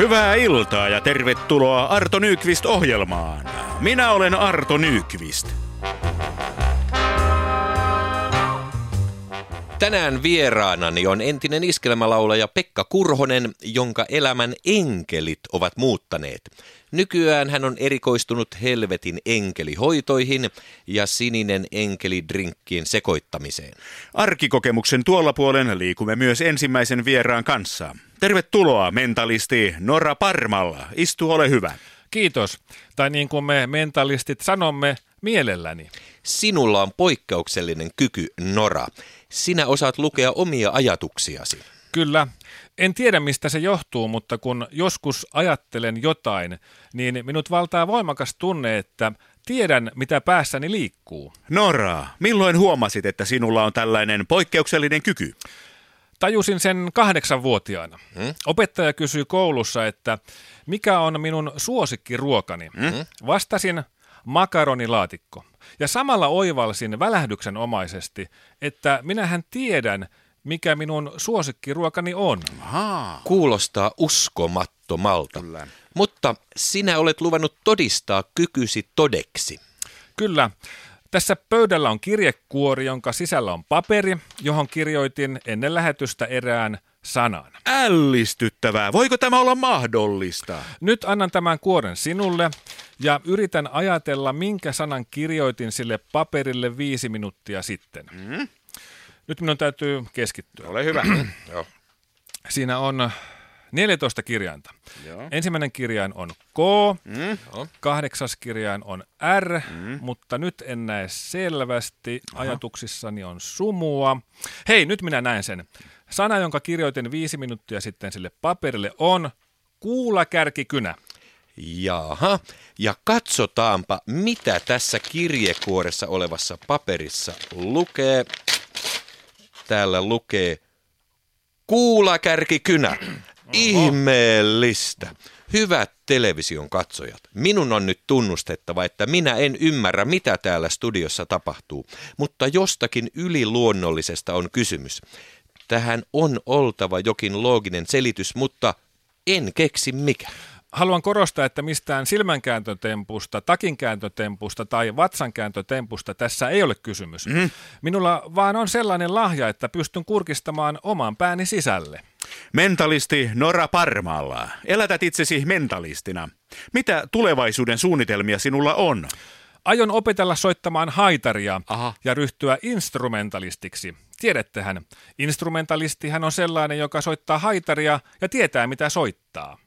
Hyvää iltaa ja tervetuloa Arto Nykvist ohjelmaan. Minä olen Arto Nykvist. Tänään vieraanani on entinen iskelmälaulaja Pekka Kurhonen, jonka elämän enkelit ovat muuttaneet. Nykyään hän on erikoistunut helvetin enkelihoitoihin ja sininen enkeli drinkkien sekoittamiseen. Arkikokemuksen tuolla puolen liikumme myös ensimmäisen vieraan kanssa. Tervetuloa mentalisti Nora Parmalla. Istu ole hyvä. Kiitos. Tai niin kuin me mentalistit sanomme, mielelläni. Sinulla on poikkeuksellinen kyky, Nora. Sinä osaat lukea omia ajatuksiasi. Kyllä. En tiedä mistä se johtuu, mutta kun joskus ajattelen jotain, niin minut valtaa voimakas tunne, että tiedän mitä päässäni liikkuu. Nora, milloin huomasit, että sinulla on tällainen poikkeuksellinen kyky? Tajusin sen kahdeksanvuotiaana. Hmm? Opettaja kysyi koulussa, että mikä on minun suosikkiruokani. Hmm? Vastasin makaronilaatikko. Ja samalla oivalsin välähdyksenomaisesti, että minähän tiedän, mikä minun suosikkiruokani on. Aha. Kuulostaa uskomattomalta. Kyllä. Mutta sinä olet luvannut todistaa kykysi todeksi. Kyllä. Tässä pöydällä on kirjekuori, jonka sisällä on paperi, johon kirjoitin ennen lähetystä erään sanan. Ällistyttävää. Voiko tämä olla mahdollista? Nyt annan tämän kuoren sinulle ja yritän ajatella, minkä sanan kirjoitin sille paperille viisi minuuttia sitten. Mm. Nyt minun täytyy keskittyä. Ole hyvä. Siinä on 14 kirjainta. Joo. Ensimmäinen kirjain on K, mm. kahdeksas kirjain on R, mm. mutta nyt en näe selvästi. Aha. Ajatuksissani on sumua. Hei, nyt minä näen sen. Sana, jonka kirjoitin viisi minuuttia sitten sille paperille on kuulakärkikynä. Jaha, ja katsotaanpa, mitä tässä kirjekuoressa olevassa paperissa lukee. Täällä lukee kuulakärkikynä. Ihmeellistä. Hyvät television katsojat, minun on nyt tunnustettava, että minä en ymmärrä, mitä täällä studiossa tapahtuu, mutta jostakin yliluonnollisesta on kysymys. Tähän on oltava jokin looginen selitys, mutta en keksi mikä. Haluan korostaa, että mistään silmänkääntötempusta, takinkääntötempusta tai vatsankääntötempusta tässä ei ole kysymys. Mm. Minulla vaan on sellainen lahja, että pystyn kurkistamaan oman pääni sisälle. Mentalisti Nora Parmalla. Elätät itsesi mentalistina. Mitä tulevaisuuden suunnitelmia sinulla on? Aion opetella soittamaan haitaria Aha. ja ryhtyä instrumentalistiksi. Tiedättehän, instrumentalistihän on sellainen, joka soittaa haitaria ja tietää mitä soittaa.